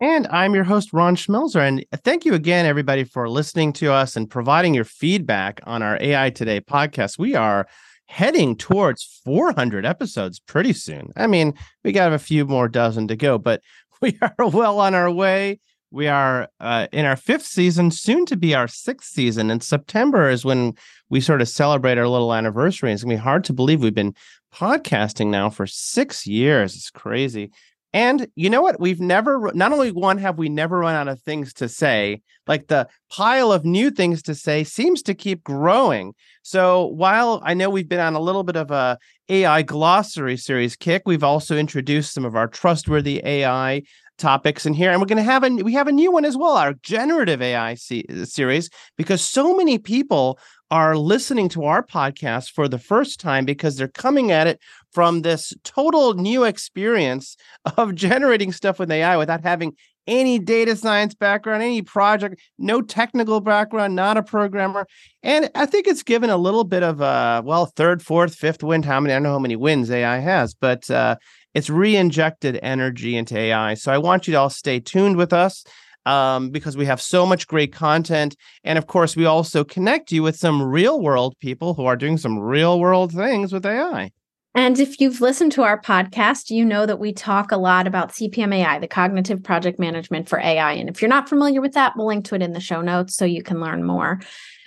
And I'm your host, Ron Schmelzer. And thank you again, everybody, for listening to us and providing your feedback on our AI Today podcast. We are heading towards 400 episodes pretty soon. I mean, we got a few more dozen to go, but we are well on our way. We are uh, in our fifth season, soon to be our sixth season. And September is when we sort of celebrate our little anniversary. It's going to be hard to believe we've been podcasting now for six years. It's crazy. And you know what? We've never, not only one, have we never run out of things to say, like the pile of new things to say seems to keep growing. So while I know we've been on a little bit of a AI glossary series kick, we've also introduced some of our trustworthy AI topics in here and we're going to have a we have a new one as well our generative ai series because so many people are listening to our podcast for the first time because they're coming at it from this total new experience of generating stuff with AI without having any data science background, any project, no technical background, not a programmer. And I think it's given a little bit of a, well, third, fourth, fifth wind. How many? I don't know how many wins AI has, but uh, it's re injected energy into AI. So I want you to all stay tuned with us um, because we have so much great content. And of course, we also connect you with some real world people who are doing some real world things with AI. And if you've listened to our podcast, you know that we talk a lot about CPM AI, the cognitive project management for AI. And if you're not familiar with that, we'll link to it in the show notes so you can learn more.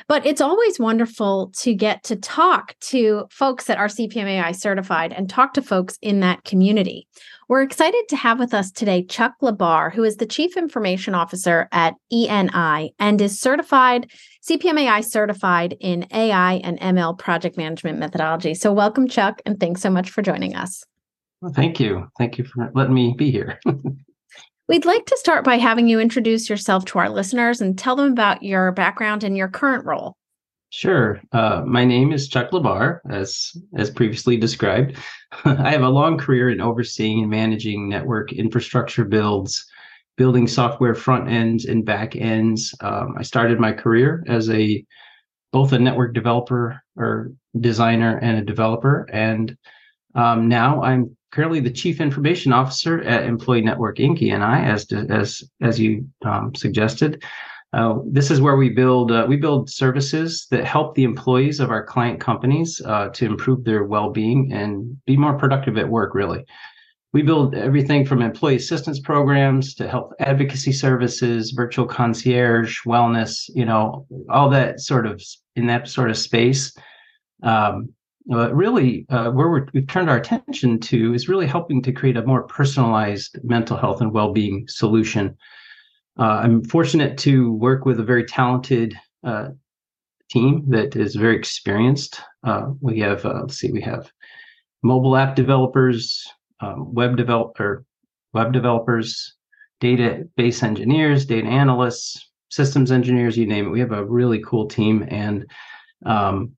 But it's always wonderful to get to talk to folks that are CPMAI certified and talk to folks in that community. We're excited to have with us today Chuck LaBarre, who is the Chief Information Officer at ENI and is certified, CPMAI certified in AI and ML project management methodology. So, welcome, Chuck, and thanks so much for joining us. Well, thank you. Thank you for letting me be here. We'd like to start by having you introduce yourself to our listeners and tell them about your background and your current role. Sure. Uh, my name is Chuck LaBarre, as as previously described. I have a long career in overseeing and managing network infrastructure builds, building software front ends and back ends. Um, I started my career as a both a network developer or designer and a developer, and um, now I'm currently the chief information officer at Employee Network Inc. and I, as as as you um, suggested. Uh, this is where we build uh, we build services that help the employees of our client companies uh, to improve their well-being and be more productive at work. Really, we build everything from employee assistance programs to health advocacy services, virtual concierge, wellness. You know, all that sort of in that sort of space. Um, but really, uh, where we have turned our attention to is really helping to create a more personalized mental health and well-being solution. Uh, I'm fortunate to work with a very talented uh, team that is very experienced. Uh, we have, uh, let's see, we have mobile app developers, um, web developer, web developers, database engineers, data analysts, systems engineers, you name it. We have a really cool team, and um,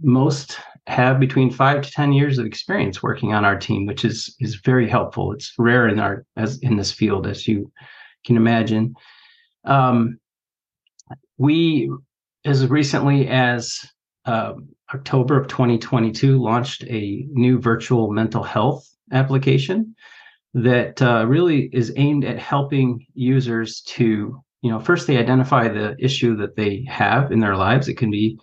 most have between five to ten years of experience working on our team, which is is very helpful. It's rare in our as in this field, as you can imagine. Um, we, as recently as uh, October of 2022, launched a new virtual mental health application that uh, really is aimed at helping users to, you know, first they identify the issue that they have in their lives. It can be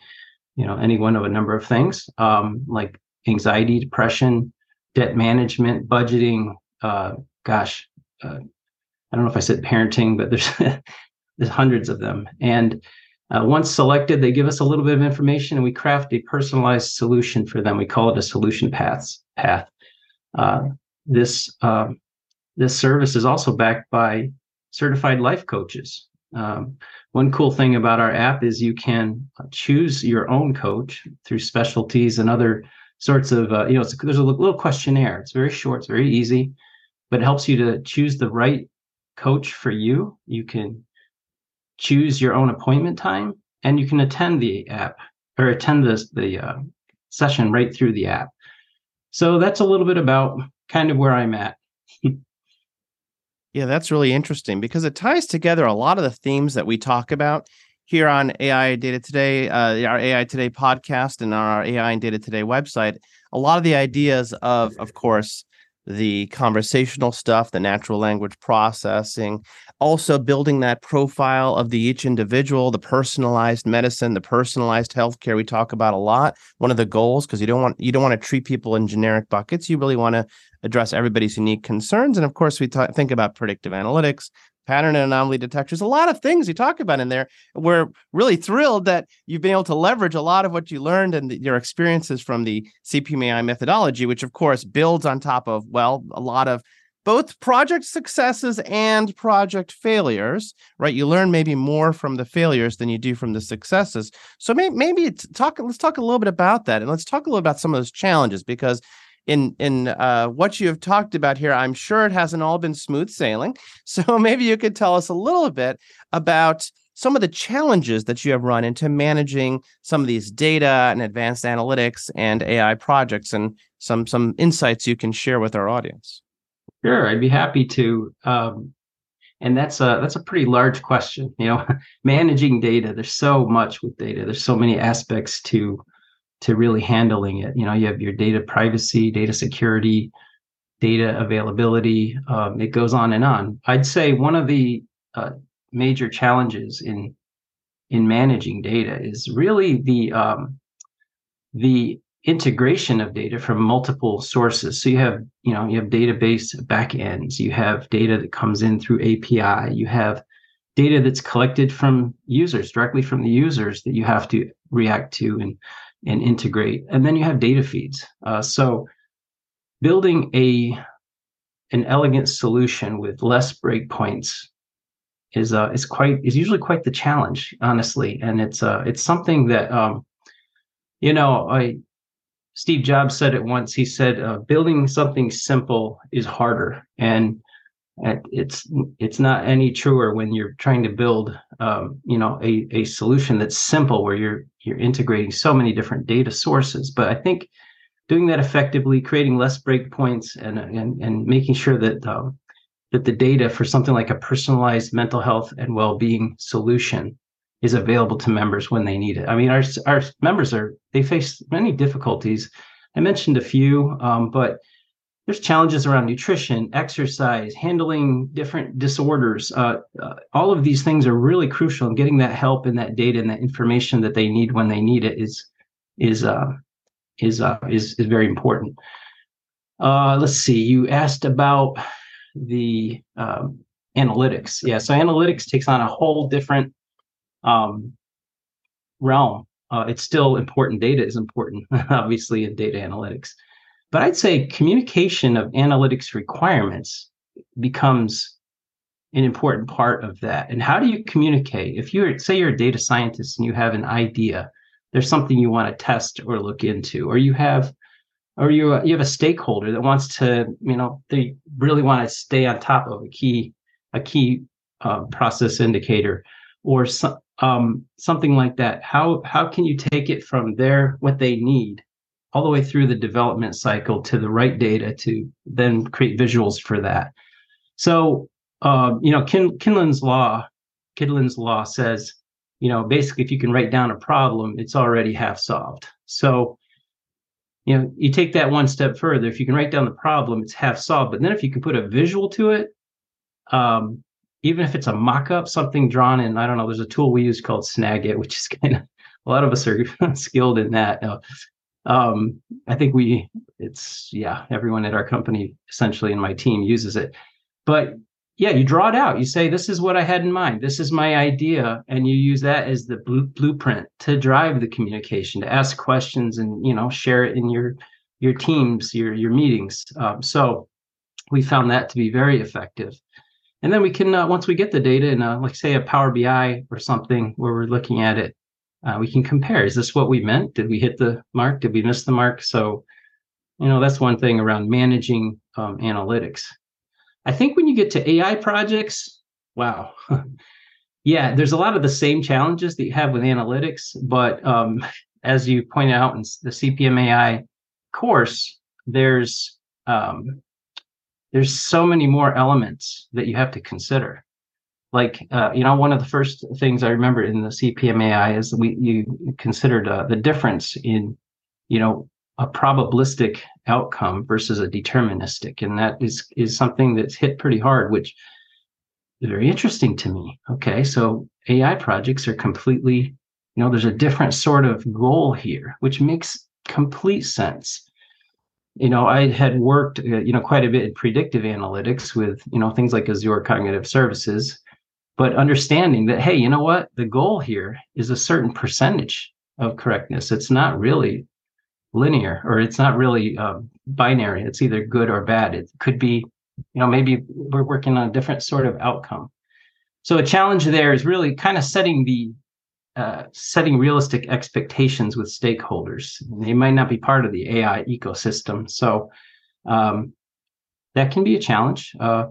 you know any one of a number of things um, like anxiety depression debt management budgeting uh, gosh uh, i don't know if i said parenting but there's there's hundreds of them. And uh, once selected they give us a little bit of information and we craft a personalized solution for them. We call it a solution paths path. Uh, this um, this service is also backed by certified life coaches um, one cool thing about our app is you can choose your own coach through specialties and other sorts of, uh, you know, there's a little questionnaire. It's very short, it's very easy, but it helps you to choose the right coach for you. You can choose your own appointment time and you can attend the app or attend this the uh, session right through the app. So that's a little bit about kind of where I'm at. Yeah, that's really interesting because it ties together a lot of the themes that we talk about here on AI Data Today, uh, our AI Today podcast, and on our AI and Data Today website. A lot of the ideas of, of course, the conversational stuff, the natural language processing, also building that profile of the each individual, the personalized medicine, the personalized healthcare we talk about a lot. One of the goals, because you don't want you don't want to treat people in generic buckets. You really want to address everybody's unique concerns. And of course, we think about predictive analytics, pattern and anomaly detectors, a lot of things you talk about in there. We're really thrilled that you've been able to leverage a lot of what you learned and the, your experiences from the CPMAI methodology, which of course builds on top of, well, a lot of both project successes and project failures, right? You learn maybe more from the failures than you do from the successes. So maybe, maybe talk, let's talk a little bit about that. And let's talk a little about some of those challenges because in in uh, what you have talked about here, I'm sure it hasn't all been smooth sailing. So maybe you could tell us a little bit about some of the challenges that you have run into managing some of these data and advanced analytics and AI projects, and some some insights you can share with our audience. Sure, I'd be happy to. Um, and that's a that's a pretty large question. You know, managing data. There's so much with data. There's so many aspects to to really handling it. You know, you have your data privacy, data security, data availability. Um, it goes on and on. I'd say one of the uh, major challenges in in managing data is really the um, the integration of data from multiple sources. So you have you know you have database backends, you have data that comes in through API, you have data that's collected from users directly from the users that you have to react to and and integrate. And then you have data feeds. Uh, so building a an elegant solution with less breakpoints is uh is quite is usually quite the challenge, honestly. And it's uh it's something that um you know I Steve Jobs said it once. He said uh, building something simple is harder, and it's it's not any truer when you're trying to build um, you know a, a solution that's simple where you're you're integrating so many different data sources. But i think doing that effectively creating less breakpoints and and, and making sure that um, that the data for something like a personalized mental health and well-being solution is available to members when they need it. I mean our our members are they face many difficulties. I mentioned a few um, but there's challenges around nutrition, exercise, handling different disorders. Uh, uh, all of these things are really crucial, and getting that help and that data and that information that they need when they need it is is uh, is uh, is is very important. Uh, let's see. You asked about the um, analytics. Yeah, so analytics takes on a whole different um, realm. Uh, it's still important. Data is important, obviously, in data analytics. But I'd say communication of analytics requirements becomes an important part of that. And how do you communicate? If you're, say, you're a data scientist and you have an idea, there's something you want to test or look into, or you have, or you you have a stakeholder that wants to, you know, they really want to stay on top of a key a key uh, process indicator, or um, something like that. How how can you take it from there what they need all the way through the development cycle to the right data to then create visuals for that. So, uh, you know, Kin- Kinlan's law, Kidlin's law says, you know, basically, if you can write down a problem, it's already half solved. So, you know, you take that one step further. If you can write down the problem, it's half solved. But then if you can put a visual to it, um, even if it's a mock-up, something drawn in, I don't know, there's a tool we use called Snagit, which is kind of a lot of us are skilled in that. Uh, um, I think we, it's, yeah, everyone at our company, essentially, in my team uses it. But yeah, you draw it out. You say, this is what I had in mind. This is my idea. And you use that as the blueprint to drive the communication, to ask questions and, you know, share it in your, your teams, your, your meetings. Um, so we found that to be very effective. And then we can, uh, once we get the data in, a, like say a Power BI or something where we're looking at it, uh, we can compare. Is this what we meant? Did we hit the mark? Did we miss the mark? So, you know, that's one thing around managing um, analytics. I think when you get to AI projects, wow, yeah, there's a lot of the same challenges that you have with analytics, but um, as you point out in the CPMAI course, there's um, there's so many more elements that you have to consider. Like uh, you know, one of the first things I remember in the CPMAI is we you considered uh, the difference in you know a probabilistic outcome versus a deterministic, and that is is something that's hit pretty hard, which is very interesting to me. Okay, so AI projects are completely, you know, there's a different sort of goal here, which makes complete sense. You know, I had worked, uh, you know, quite a bit in predictive analytics with, you know, things like Azure Cognitive Services, but understanding that, hey, you know what, the goal here is a certain percentage of correctness. It's not really linear, or it's not really uh, binary. It's either good or bad. It could be you know maybe we're working on a different sort of outcome so a challenge there is really kind of setting the uh, setting realistic expectations with stakeholders they might not be part of the ai ecosystem so um, that can be a challenge uh,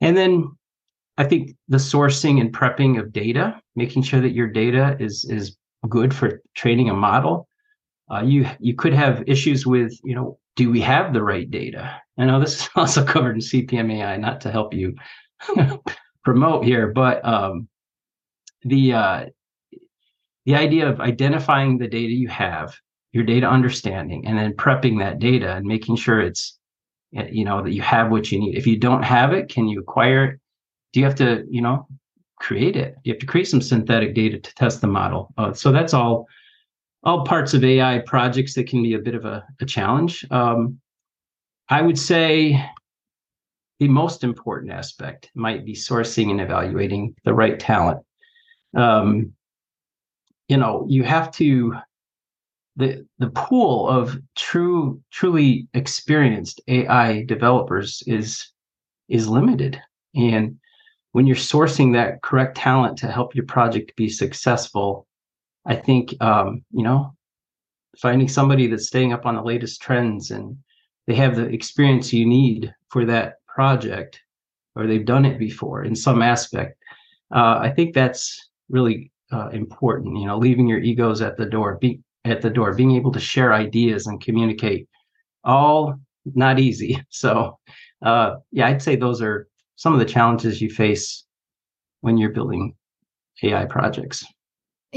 and then i think the sourcing and prepping of data making sure that your data is is good for training a model uh, you you could have issues with you know do we have the right data? I know this is also covered in CPMAI, not to help you promote here, but um, the uh, the idea of identifying the data you have, your data understanding, and then prepping that data and making sure it's you know that you have what you need. If you don't have it, can you acquire it? Do you have to you know create it? You have to create some synthetic data to test the model. Uh, so that's all all parts of AI projects that can be a bit of a, a challenge. Um, I would say the most important aspect might be sourcing and evaluating the right talent. Um, you know, you have to the the pool of true truly experienced AI developers is is limited, and when you're sourcing that correct talent to help your project be successful, I think um, you know finding somebody that's staying up on the latest trends and they have the experience you need for that project or they've done it before in some aspect uh, i think that's really uh, important you know leaving your egos at the door be at the door being able to share ideas and communicate all not easy. So uh, yeah i'd say those are some of the challenges you face when you're building ai projects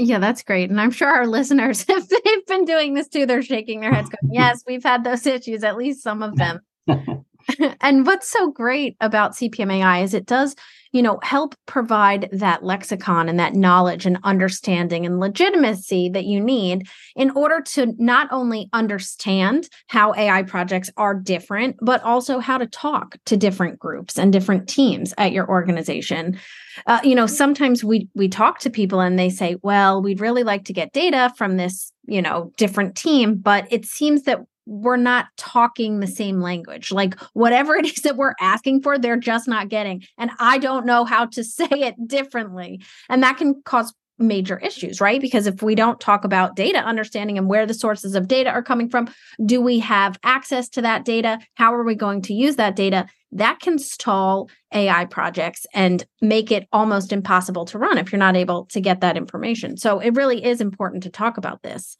yeah, that's great. And I'm sure our listeners, if they've been doing this too, they're shaking their heads going, yes, we've had those issues, at least some of them. and what's so great about CPMAI is it does, you know, help provide that lexicon and that knowledge and understanding and legitimacy that you need in order to not only understand how AI projects are different, but also how to talk to different groups and different teams at your organization. Uh, you know, sometimes we we talk to people and they say, "Well, we'd really like to get data from this, you know, different team, but it seems that we're not talking the same language. Like whatever it is that we're asking for, they're just not getting. And I don't know how to say it differently. And that can cause major issues, right? Because if we don't talk about data understanding and where the sources of data are coming from, do we have access to that data? How are we going to use that data? That can stall AI projects and make it almost impossible to run if you're not able to get that information. So it really is important to talk about this.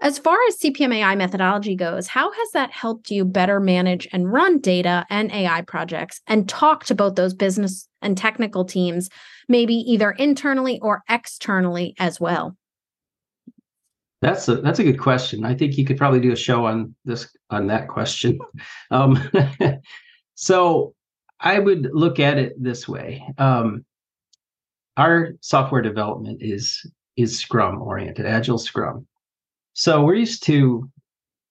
As far as CPMAI methodology goes, how has that helped you better manage and run data and AI projects and talk to both those business and technical teams, maybe either internally or externally as well? That's a that's a good question. I think you could probably do a show on this on that question. Um, so I would look at it this way. Um, our software development is is Scrum oriented, Agile Scrum. So we're used to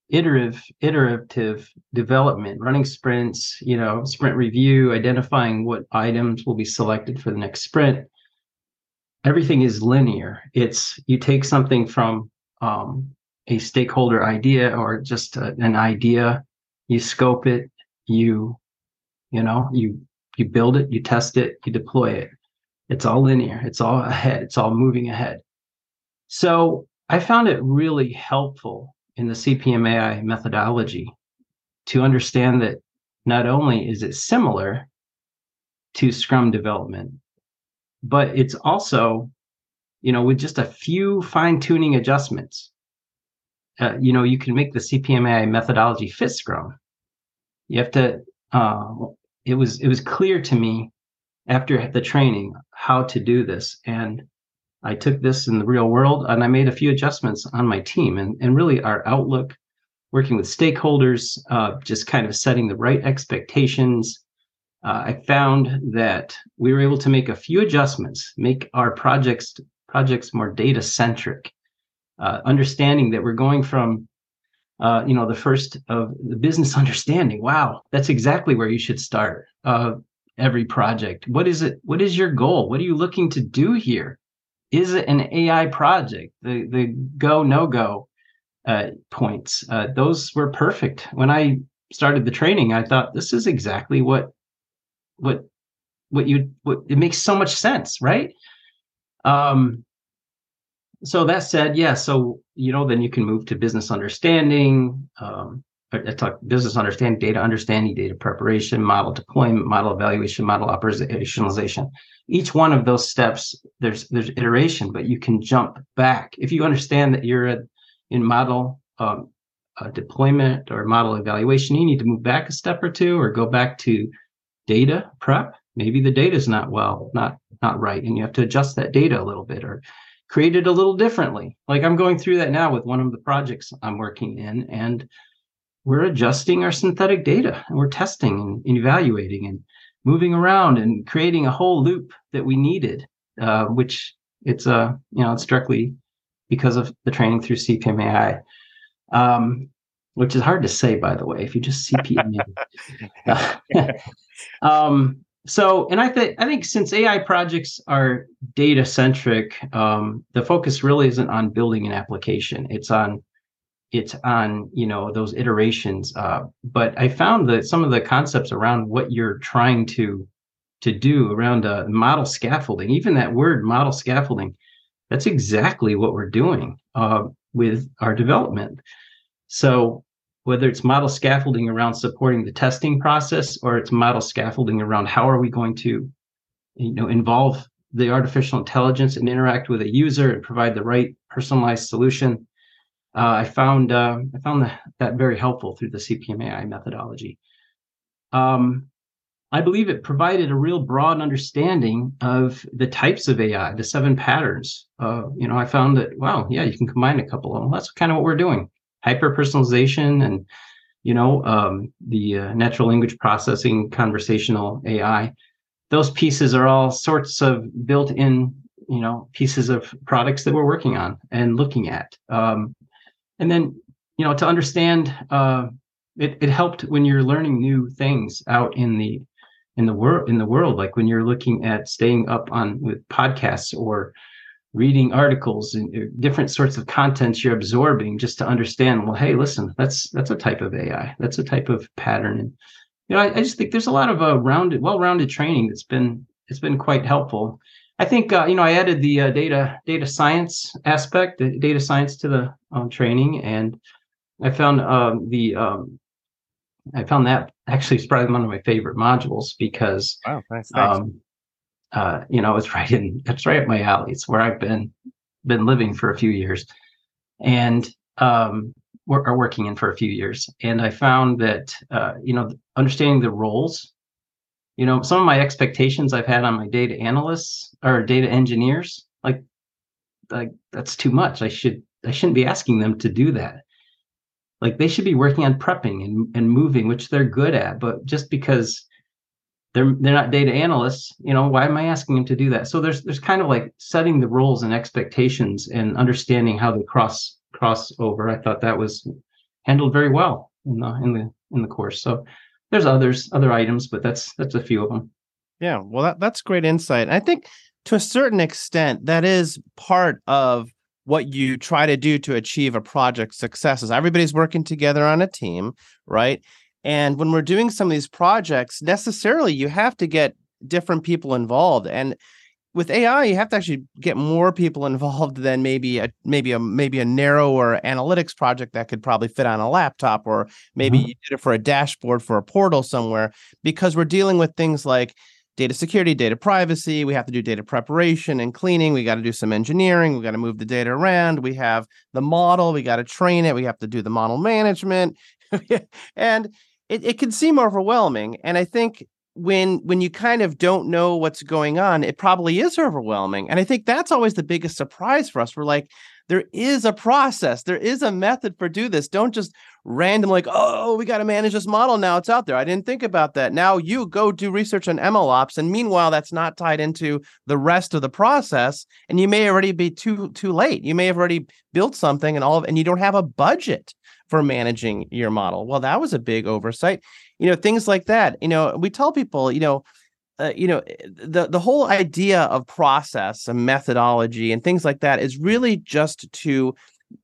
iterative iterative development running sprints you know sprint review identifying what items will be selected for the next sprint. Everything is linear. It's you take something from um, a stakeholder idea or just a, an idea you scope it you you know you you build it you test it you deploy it. It's all linear. It's all ahead. It's all moving ahead. So I found it really helpful in the CPMAI methodology to understand that not only is it similar to Scrum development, but it's also, you know, with just a few fine tuning adjustments, uh, you know, you can make the CPMAI methodology fit Scrum. You have to. Uh, it was it was clear to me after the training how to do this, and I took this in the real world and I made a few adjustments on my team, and and really our outlook, working with stakeholders, uh, just kind of setting the right expectations. Uh, I found that we were able to make a few adjustments, make our projects projects more data centric, uh, understanding that we're going from uh, you know the first of the business understanding wow that's exactly where you should start uh, every project what is it what is your goal what are you looking to do here is it an ai project the the go no go uh, points uh, those were perfect when i started the training i thought this is exactly what what what you what it makes so much sense right um so that said, yeah. So you know, then you can move to business understanding. Um, I talk business understanding, data understanding, data preparation, model deployment, model evaluation, model operationalization. Each one of those steps, there's there's iteration, but you can jump back if you understand that you're in model um, uh, deployment or model evaluation. You need to move back a step or two, or go back to data prep. Maybe the data is not well, not not right, and you have to adjust that data a little bit, or create it a little differently. Like I'm going through that now with one of the projects I'm working in, and we're adjusting our synthetic data and we're testing and evaluating and moving around and creating a whole loop that we needed, uh, which it's a uh, you know it's directly because of the training through CPMAI, um, which is hard to say by the way if you just CPMAI. um, so and i think i think since ai projects are data centric um, the focus really isn't on building an application it's on it's on you know those iterations uh, but i found that some of the concepts around what you're trying to to do around uh, model scaffolding even that word model scaffolding that's exactly what we're doing uh, with our development. So whether it's model scaffolding around supporting the testing process or it's model scaffolding around how are we going to you know involve the artificial intelligence and interact with a user and provide the right personalized solution i found uh, i found that, that very helpful through the cpmai methodology. Um, i believe it provided a real broad understanding of the types of ai the seven patterns. Uh, you know i found that wow yeah you can combine a couple of them that's kind of what we're doing. Hyper personalization and you know um, the uh, natural language processing conversational ai those pieces are all sorts of built in you know pieces of products that we're working on and looking at. Um, and then you know to understand uh, it, it helped when you're learning new things out in the in the world in the world like when you're looking at staying up on with podcasts or reading articles and uh, different sorts of contents you're absorbing just to understand well hey listen that's that's a type of ai that's a type of pattern. And you know i, I just think there's a lot of uh, rounded well-rounded training that's been it's been quite helpful i think uh, you know i added the uh, data data science aspect the data science to the um, training and i found um, the um, i found that actually is probably one of my favorite modules because wow, nice. Um, uh, you know, it's right in it's right up my alley. It's where I've been been living for a few years, and um, are working in for a few years. And I found that uh, you know, understanding the roles. You know, some of my expectations I've had on my data analysts or data engineers, like, like that's too much. I should I shouldn't be asking them to do that. Like they should be working on prepping and, and moving, which they're good at. But just because they're they're not data analysts you know why am i asking them to do that so there's there's kind of like setting the roles and expectations and understanding how they cross cross over i thought that was handled very well in the in the in the course so there's others other items but that's that's a few of them yeah well that, that's great insight. I think to a certain extent that is part of what you try to do to achieve a project success is everybody's working together on a team right? And when we're doing some of these projects, necessarily you have to get different people involved. And with AI, you have to actually get more people involved than maybe a maybe a maybe a narrower analytics project that could probably fit on a laptop, or maybe mm-hmm. you did it for a dashboard for a portal somewhere, because we're dealing with things like data security, data privacy. We have to do data preparation and cleaning. We got to do some engineering. We got to move the data around. We have the model. We got to train it. We have to do the model management. and it, it can seem overwhelming. And I think when when you kind of don't know what's going on, it probably is overwhelming. And I think that's always the biggest surprise for us. We're like, there is a process, there is a method for do this. Don't just random like, oh, we got to manage this model now. It's out there. I didn't think about that. Now you go do research on MLOps, and meanwhile, that's not tied into the rest of the process, and you may already be too too late. You may have already built something and all of, and you don't have a budget for managing your model. Well, that was a big oversight. You know, things like that. You know, we tell people, you know, uh, you know the the whole idea of process and methodology and things like that is really just to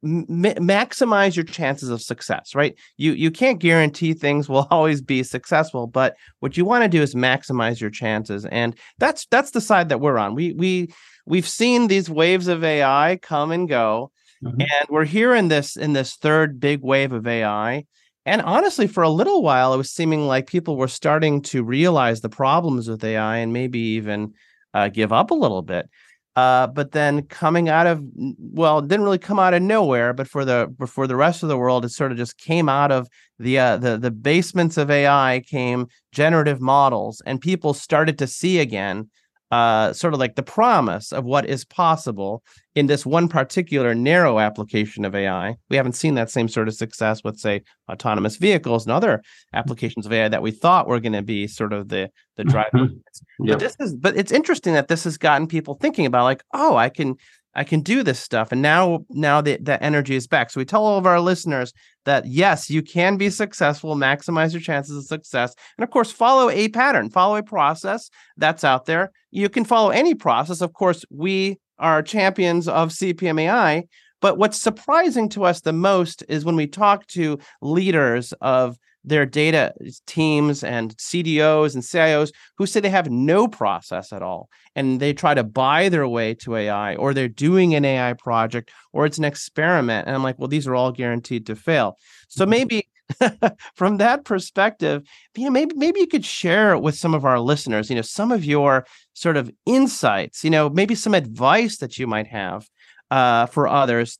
maximize your chances of success right you you can't guarantee things will always be successful but what you want to do is maximize your chances and that's that's the side that we're on we we we've seen these waves of ai come and go mm-hmm. and we're here in this in this third big wave of ai and honestly, for a little while, it was seeming like people were starting to realize the problems with AI and maybe even uh, give up a little bit. Uh, but then coming out of well, it didn't really come out of nowhere, but for the for the rest of the world, it sort of just came out of the uh, the the basements of AI came generative models, and people started to see again uh, sort of like the promise of what is possible in this one particular narrow application of AI. We haven't seen that same sort of success with, say, autonomous vehicles and other applications of AI that we thought were going to be sort of the the driving. Mm-hmm. But this is, but it's interesting that this has gotten people thinking about like, oh, I can I can do this stuff. And now, now that that energy is back. So we tell all of our listeners that yes, you can be successful, maximize your chances of success. And of course, follow a pattern, follow a process that's out there. You can follow any process. Of course, we are champions of CPMAI. But what's surprising to us the most is when we talk to leaders of their data teams and CDOs and CIOs who say they have no process at all and they try to buy their way to AI or they're doing an AI project or it's an experiment. And I'm like, well, these are all guaranteed to fail. So mm-hmm. maybe from that perspective, you know, maybe maybe you could share with some of our listeners, you know, some of your sort of insights, you know, maybe some advice that you might have uh, for others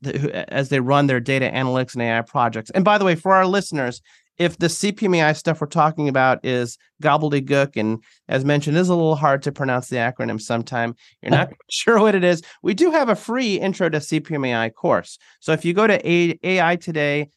as they run their data analytics and AI projects. And by the way, for our listeners, if the CPMAI stuff we're talking about is gobbledygook and as mentioned is a little hard to pronounce the acronym sometime you're not sure what it is we do have a free intro to cpmai course. So if you go to aitoday.live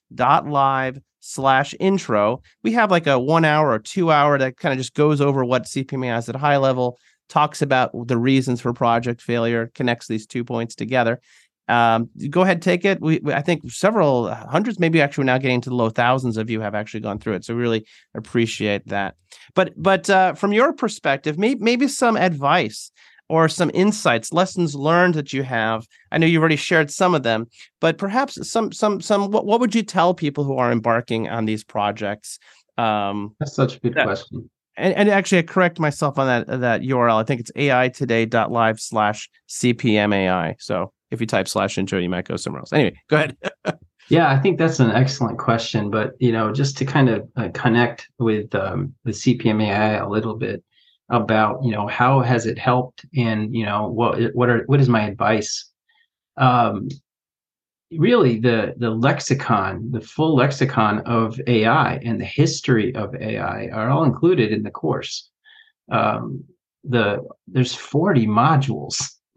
slash intro we have like a one hour or two hour that kind of just goes over what cpmai is at a high level talks about the reasons for project failure connects these two points together um, go ahead, take it. We, we, I think several hundreds, maybe actually now getting to the low thousands of you have actually gone through it. So really appreciate that. But but uh, from your perspective, maybe maybe some advice or some insights, lessons learned that you have. I know you've already shared some of them, but perhaps some some some. What, what would you tell people who are embarking on these projects? Um, That's such a good that, question. And, and, actually, I correct myself on that that URL. I think it's aitoday.live slash cpmai. So if you type slash intro, you might go somewhere else. Anyway, go ahead. yeah, I think that's an excellent question. But you know, just to kind of uh, connect with um, the CPMAI a little bit about you know how has it helped, and you know what what are what is my advice? Um, really, the the lexicon, the full lexicon of AI and the history of AI are all included in the course. Um, the there's 40 modules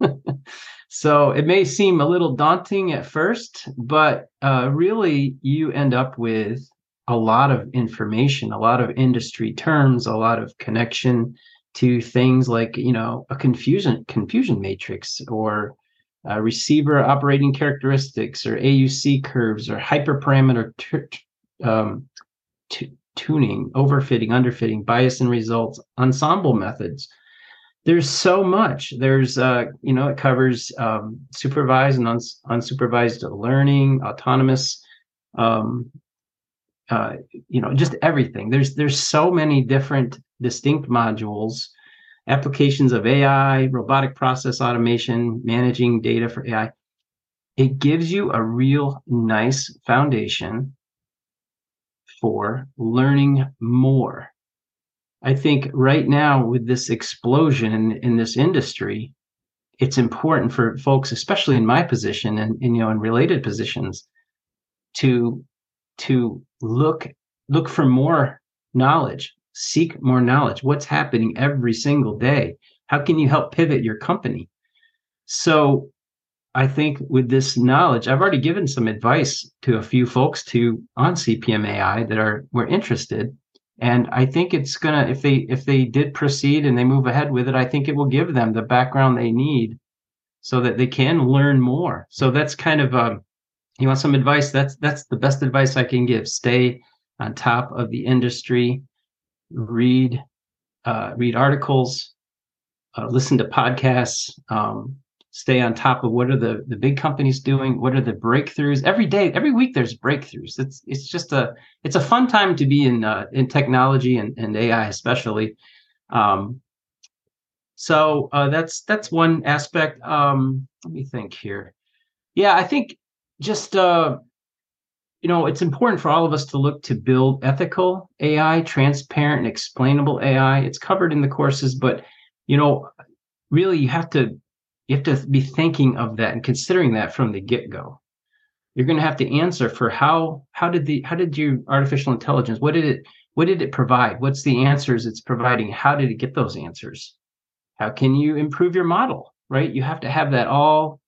So it may seem a little daunting at first, but uh, really you end up with a lot of information, a lot of industry terms, a lot of connection to things like you know a confusion confusion matrix or receiver operating characteristics or AUC curves or hyperparameter t- um, t- tuning, overfitting, underfitting, bias and results, ensemble methods there's so much. There's uh you know it covers um, supervised and uns- unsupervised learning autonomous um uh you know just everything. There's there's so many different distinct modules applications of ai robotic process automation managing data for ai it gives you a real nice foundation for learning more I think right now with this explosion in, this industry, it's important for folks, especially in my position and, and you know in related positions, to to look look for more knowledge, seek more knowledge. What's happening every single day? How can you help pivot your company? So I think with this knowledge, I've already given some advice to a few folks to on CPM AI that are were interested. And I think it's gonna if they if they did proceed and they move ahead with it, I think it will give them the background they need so that they can learn more. So that's kind of um you want some advice? That's that's the best advice I can give. Stay on top of the industry, read uh, read articles, uh, listen to podcasts, um, stay on top of what are the the big companies doing what are the breakthroughs. Every day every week there's breakthroughs. It's it's just a it's a fun time to be in uh, in technology and, and ai especially. Um, so uh, that's that's one aspect. Um, let me think here. Yeah i think just uh, you know it's important for all of us to look to build ethical ai transparent and explainable ai it's covered in the courses but you know really you have to you have to be thinking of that and considering that from the get-go. You're going to have to answer for how how did the how did your artificial intelligence what did it what did it provide? What's the answers it's providing? How did it get those answers? How can you improve your model right? You have to have that all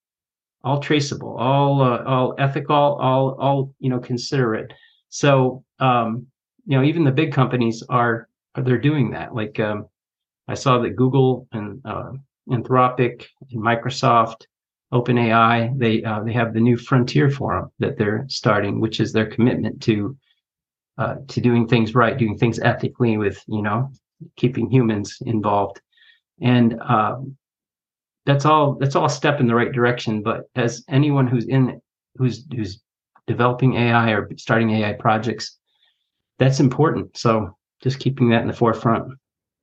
all traceable all uh, all ethical all all you know considerate. So um you know even the big companies are they're doing that. Like um i saw that google and uh, Anthropic, Microsoft, OpenAI, they uh, they have the new Frontier Forum that they're starting, which is their commitment to uh, to doing things right, doing things ethically, with you know keeping humans involved, and um, that's all that's all a step in the right direction. But as anyone who's in who's who's developing AI or starting AI projects, that's important. So just keeping that in the forefront.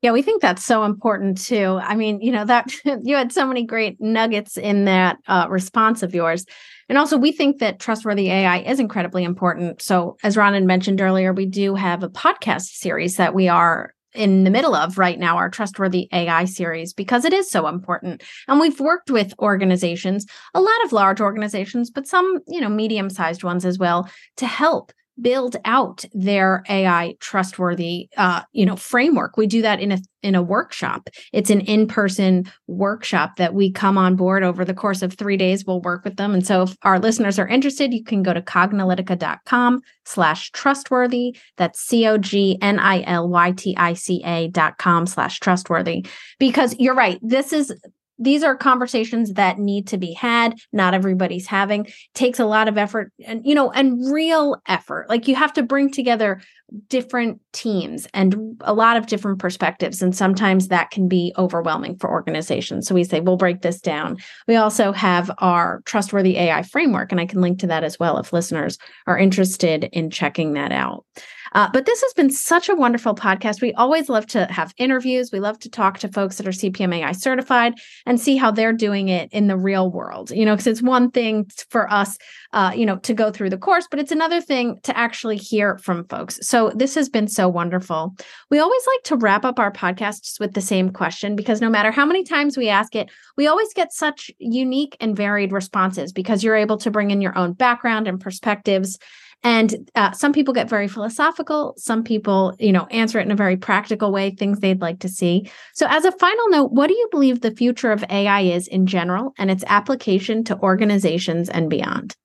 Yeah, we think that's so important too. I mean, you know, that you had so many great nuggets in that uh, response of yours. And also, we think that trustworthy AI is incredibly important. So, as Ron had mentioned earlier, we do have a podcast series that we are in the middle of right now, our trustworthy AI series, because it is so important. And we've worked with organizations, a lot of large organizations, but some, you know, medium sized ones as well, to help build out their AI trustworthy uh, you know framework. We do that in a in a workshop. It's an in-person workshop that we come on board over the course of three days. We'll work with them. And so if our listeners are interested, you can go to cognilytica.com slash trustworthy. That's C-O-G-N-I-L-Y-T-I-C-A dot com slash trustworthy. Because you're right, this is these are conversations that need to be had. Not everybody's having. Takes a lot of effort and you know and real effort. Like you have to bring together different teams and a lot of different perspectives and sometimes that can be overwhelming for organizations so we say we'll break this down we also have our trustworthy ai framework and i can link to that as well if listeners are interested in checking that out uh, but this has been such a wonderful podcast. We always love to have interviews. We love to talk to folks that are CPMAI certified and see how they're doing it in the real world. You know, because it's one thing for us, uh, you know, to go through the course, but it's another thing to actually hear from folks. So this has been so wonderful. We always like to wrap up our podcasts with the same question because no matter how many times we ask it, we always get such unique and varied responses because you're able to bring in your own background and perspectives and uh, some people get very philosophical. Some people, you know, answer it in a very practical way, things they'd like to see. So, as a final note, what do you believe the future of AI is in general and its application to organizations and beyond?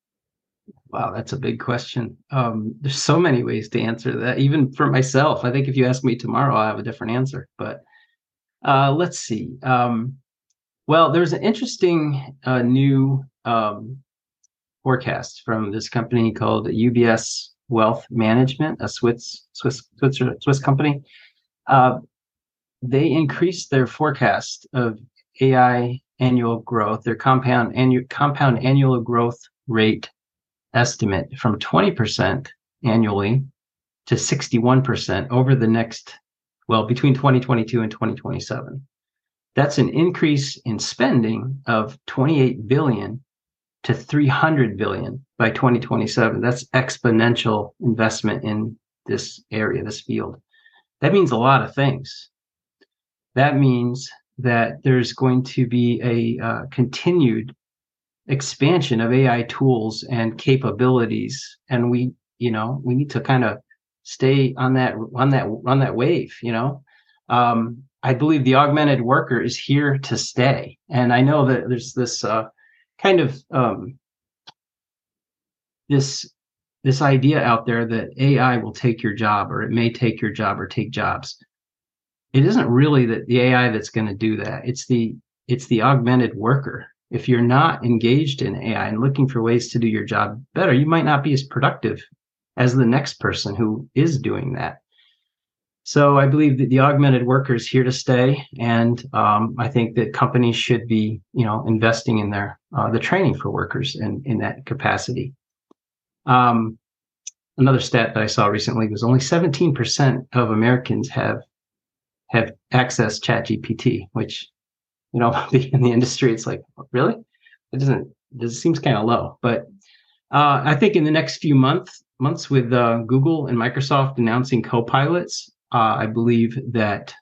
Wow, that's a big question. Um, there's so many ways to answer that. Even for myself, I think if you ask me tomorrow, I'll have a different answer. But uh, let's see. Um, well, there's an interesting uh, new um, forecast from this company called UBS Wealth Management, a Swiss Swiss Swiss, Swiss company. Uh, they increased their forecast of AI annual growth, their compound annual compound annual growth rate estimate from 20% annually to 61% over the next well between 2022 and 2027 that's an increase in spending of 28 billion to 300 billion by 2027. That's exponential investment in this area, this field. that means a lot of things. That means that there's going to be a uh, continued expansion of AI tools and capabilities, and we, you know, we need to kind of stay on that on that on that wave. You know, um, I believe the augmented worker is here to stay, and I know that there's this uh, kind of um, this this idea out there that AI will take your job or it may take your job or take jobs. It isn't really that the AI that's going to do that. It's the it's the augmented worker. If you're not engaged in AI and looking for ways to do your job better, you might not be as productive as the next person who is doing that. So I believe that the augmented worker is here to stay, and um, I think that companies should be, you know, investing in their uh, the training for workers in in that capacity. Um, another stat that I saw recently was only 17% of Americans have have accessed ChatGPT, which you know, in the industry, it's like really, it doesn't. It seems kind of low, but uh, I think in the next few months months with uh, Google and Microsoft announcing co-pilots, uh, I believe that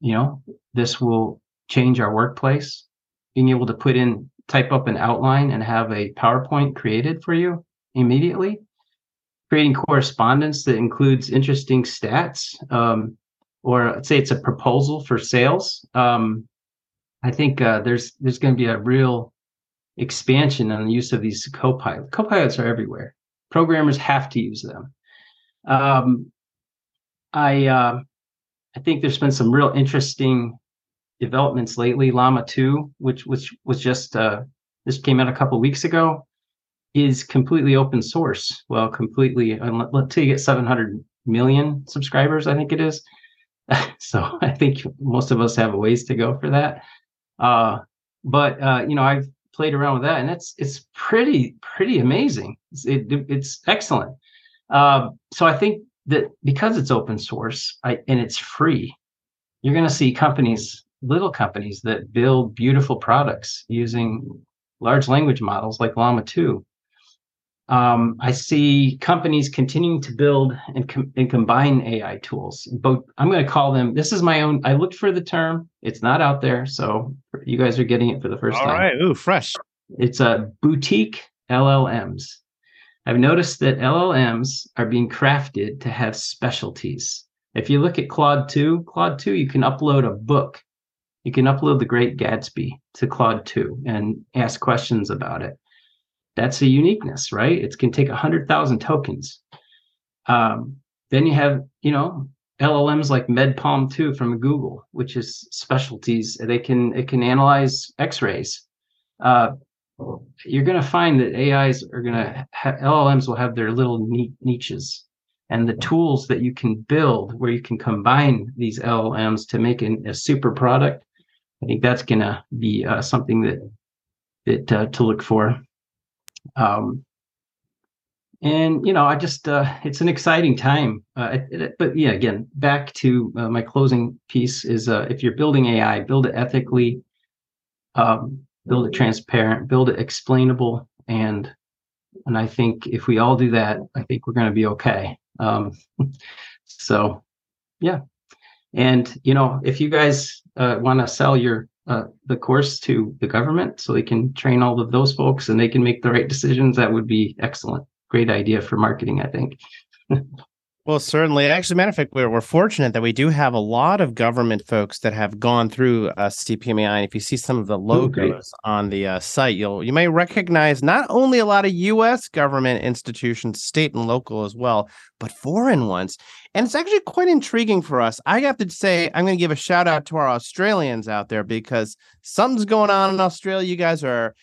you know this will change our workplace. Being able to put in type up an outline and have a PowerPoint created for you immediately, creating correspondence that includes interesting stats, um, or say it's a proposal for sales. Um, I think uh, there's there's going to be a real expansion on the use of these copilots. Copilots are everywhere. Programmers have to use them. Um, I uh, I think there's been some real interesting developments lately. Llama 2, which which was just uh, this came out a couple weeks ago is completely open source. Well, completely, until you get 700 million subscribers, I think it is. so I think most of us have a ways to go for that. Uh, but uh, you know, I've played around with that, and it's it's pretty pretty amazing. It's, it, it's excellent. Uh, so I think that because it's open source I, and it's free, you're going to see companies, little companies that build beautiful products using large language models like Llama 2 um, I see companies continuing to build and, com- and combine AI tools. But I'm going to call them. This is my own. I looked for the term. It's not out there, so you guys are getting it for the first All time. All right. Ooh, fresh. It's a boutique LLMs. I've noticed that LLMs are being crafted to have specialties. If you look at Claude 2, Claude 2, you can upload a book. You can upload The Great Gatsby to Claude 2 and ask questions about it that's a uniqueness, right? It can take 100,000 tokens. Um, then you have, you know, LLMs like MedPalm 2 from Google, which is specialties. They can it can analyze X-rays. Uh, you're going to find that AIs are going to ha- LLMs will have their little niches, and the tools that you can build where you can combine these LLMs to make an, a super product. I think that's going to be uh, something that that uh, to look for. Um, and you know, I just uh, it's an exciting time. Uh, it, it, but yeah, again, back to uh, my closing piece is uh, if you're building AI, build it ethically, um, build it transparent, build it explainable, and and I think if we all do that, I think we're going to be okay. Um, so, yeah, and you know, if you guys uh, want to sell your uh, the course to the government so they can train all of those folks and they can make the right decisions, that would be excellent. Great idea for marketing, I think. Well, certainly. Actually, matter of fact, we're, we're fortunate that we do have a lot of government folks that have gone through uh, CPMAI. And if you see some of the logos Ooh, on the uh, site, you'll you may recognize not only a lot of U.S. government institutions, state and local as well, but foreign ones. And it's actually quite intriguing for us. I have to say, I'm going to give a shout out to our Australians out there because something's going on in Australia. You guys are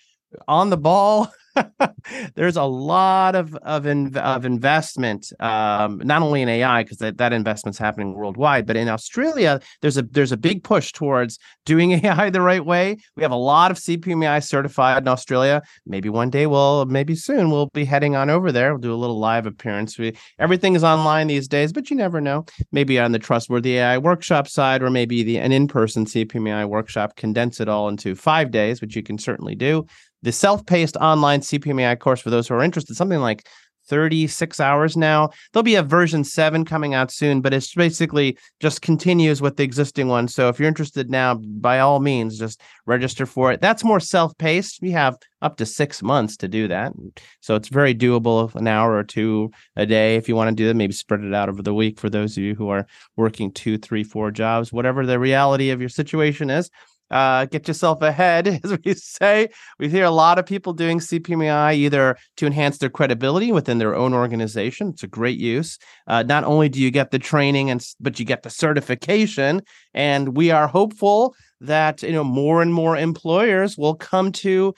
on the ball. there's a lot of of, in, of investment, um, not only in AI because that, that investment's happening worldwide, but in Australia, there's a there's a big push towards doing AI the right way. We have a lot of CPMAI certified in Australia. Maybe one day we'll, maybe soon we'll be heading on over there. We'll do a little live appearance. We everything is online these days, but you never know. Maybe on the trustworthy AI workshop side, or maybe the an in person CPMAI workshop, condense it all into five days, which you can certainly do the self-paced online CPMAI course for those who are interested, something like 36 hours now. There'll be a version 7 coming out soon, but it's basically just continues with the existing one. So if you're interested now, by all means, just register for it. That's more self-paced. We have up to 6 months to do that. So it's very doable, an hour or two a day if you want to do that, maybe spread it out over the week for those of you who are working two, three, four jobs, whatever the reality of your situation is uh, get yourself ahead, as we say. We hear a lot of people doing CPMAI either to enhance their credibility within their own organization. It's a great use. Uh, not only do you get the training and but you get the certification, and we are hopeful that you know more and more employers will come to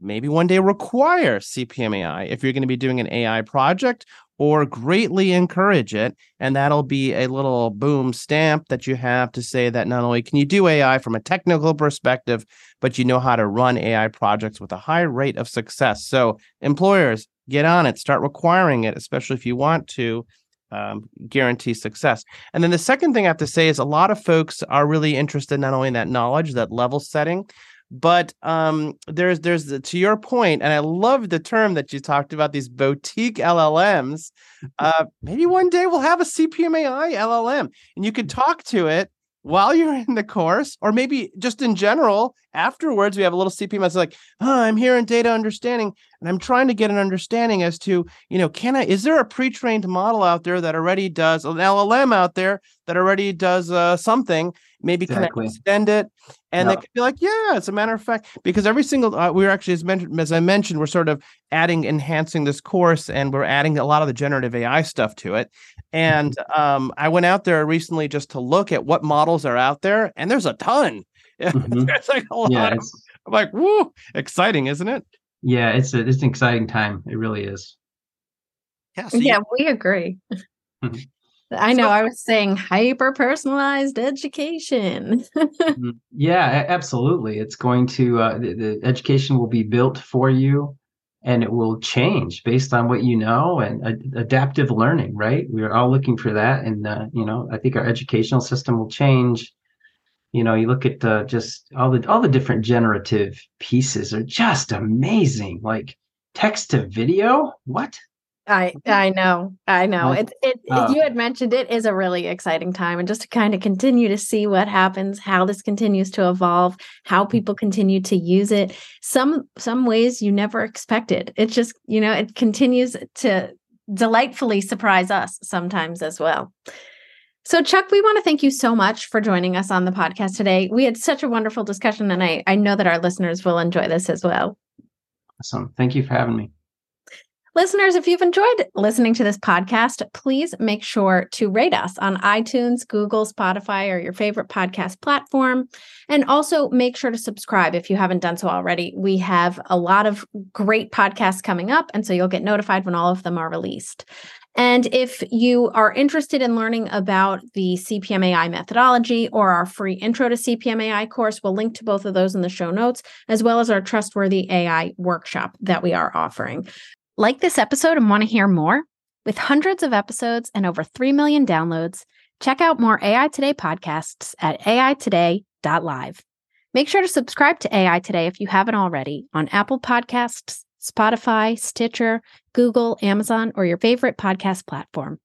maybe one day require CPMAI if you're going to be doing an AI project or greatly encourage it. And that'll be a little boom stamp that you have to say that not only can you do AI from a technical perspective, but you know how to run AI projects with a high rate of success. So, employers, get on it, start requiring it, especially if you want to. Um, guarantee success. And then the second thing I have to say is a lot of folks are really interested not only in that knowledge, that level setting, but um, there's there's the, to your point, and I love the term that you talked about these boutique LLMs. Uh, maybe one day we'll have a CPMAI LLM, and you could talk to it while you're in the course, or maybe just in general afterwards. We have a little CPMAI It's like, oh, I'm here in data understanding, and I'm trying to get an understanding as to, you know, can I? Is there a pre-trained model out there that already does an LLM out there that already does uh, something? Maybe exactly. can I extend it? And they could be like, yeah, as a matter of fact, because every single uh, we're actually as mentioned as I mentioned, we're sort of adding, enhancing this course, and we're adding a lot of the generative AI stuff to it. And mm-hmm. um, I went out there recently just to look at what models are out there, and there's a ton. Mm-hmm. there's like a lot. Yeah, of, I'm like, woo, exciting, isn't it? Yeah, it's a, it's an exciting time. It really is. Yeah, so yeah, you- we agree. I know. So, I was saying hyper personalized education. Mm-hmm. yeah, absolutely. It's going to uh, the, the, education will be built for you, and it will change based on what you know and uh, adaptive learning. Right? We are all looking for that, and uh, you know, I think our educational system will change. You know, you look at uh, just all the all the different generative pieces are just amazing. Like text to video, what? I I know. I know. It it uh, you had mentioned it is a really exciting time and just to kind of continue to see what happens, how this continues to evolve, how mm. people continue to use it. Some some ways you never expected. It just, you know, it continues to delightfully surprise us sometimes as well. So, Chuck, we want to thank you so much for joining us on the podcast today. We had such a wonderful discussion, and I, I know that our listeners will enjoy this as well. Awesome. Thank you for having me. Listeners, if you've enjoyed listening to this podcast, please make sure to rate us on iTunes, Google, Spotify, or your favorite podcast platform. And also make sure to subscribe if you haven't done so already. We have a lot of great podcasts coming up, and so you'll get notified when all of them are released. And if you are interested in learning about the CPMAI methodology or our free intro to CPMAI course, we'll link to both of those in the show notes, as well as our trustworthy AI workshop that we are offering. Like this episode and want to hear more? With hundreds of episodes and over 3 million downloads, check out more AI Today podcasts at aitoday.live. Make sure to subscribe to AI Today if you haven't already on Apple Podcasts, Spotify, Stitcher, Google, Amazon, or your favorite podcast platform.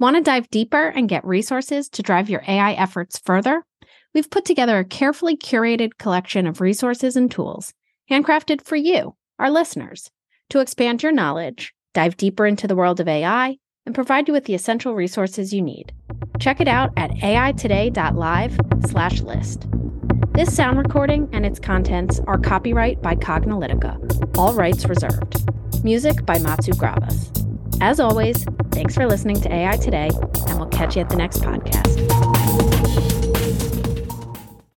Want to dive deeper and get resources to drive your AI efforts further? We've put together a carefully curated collection of resources and tools, handcrafted for you, our listeners to expand your knowledge, dive deeper into the world of AI, and provide you with the essential resources you need. Check it out at aitoday.live slash list. This sound recording and its contents are copyright by Cognilytica, all rights reserved. Music by Matsu Gravas. As always, thanks for listening to AI Today, and we'll catch you at the next podcast.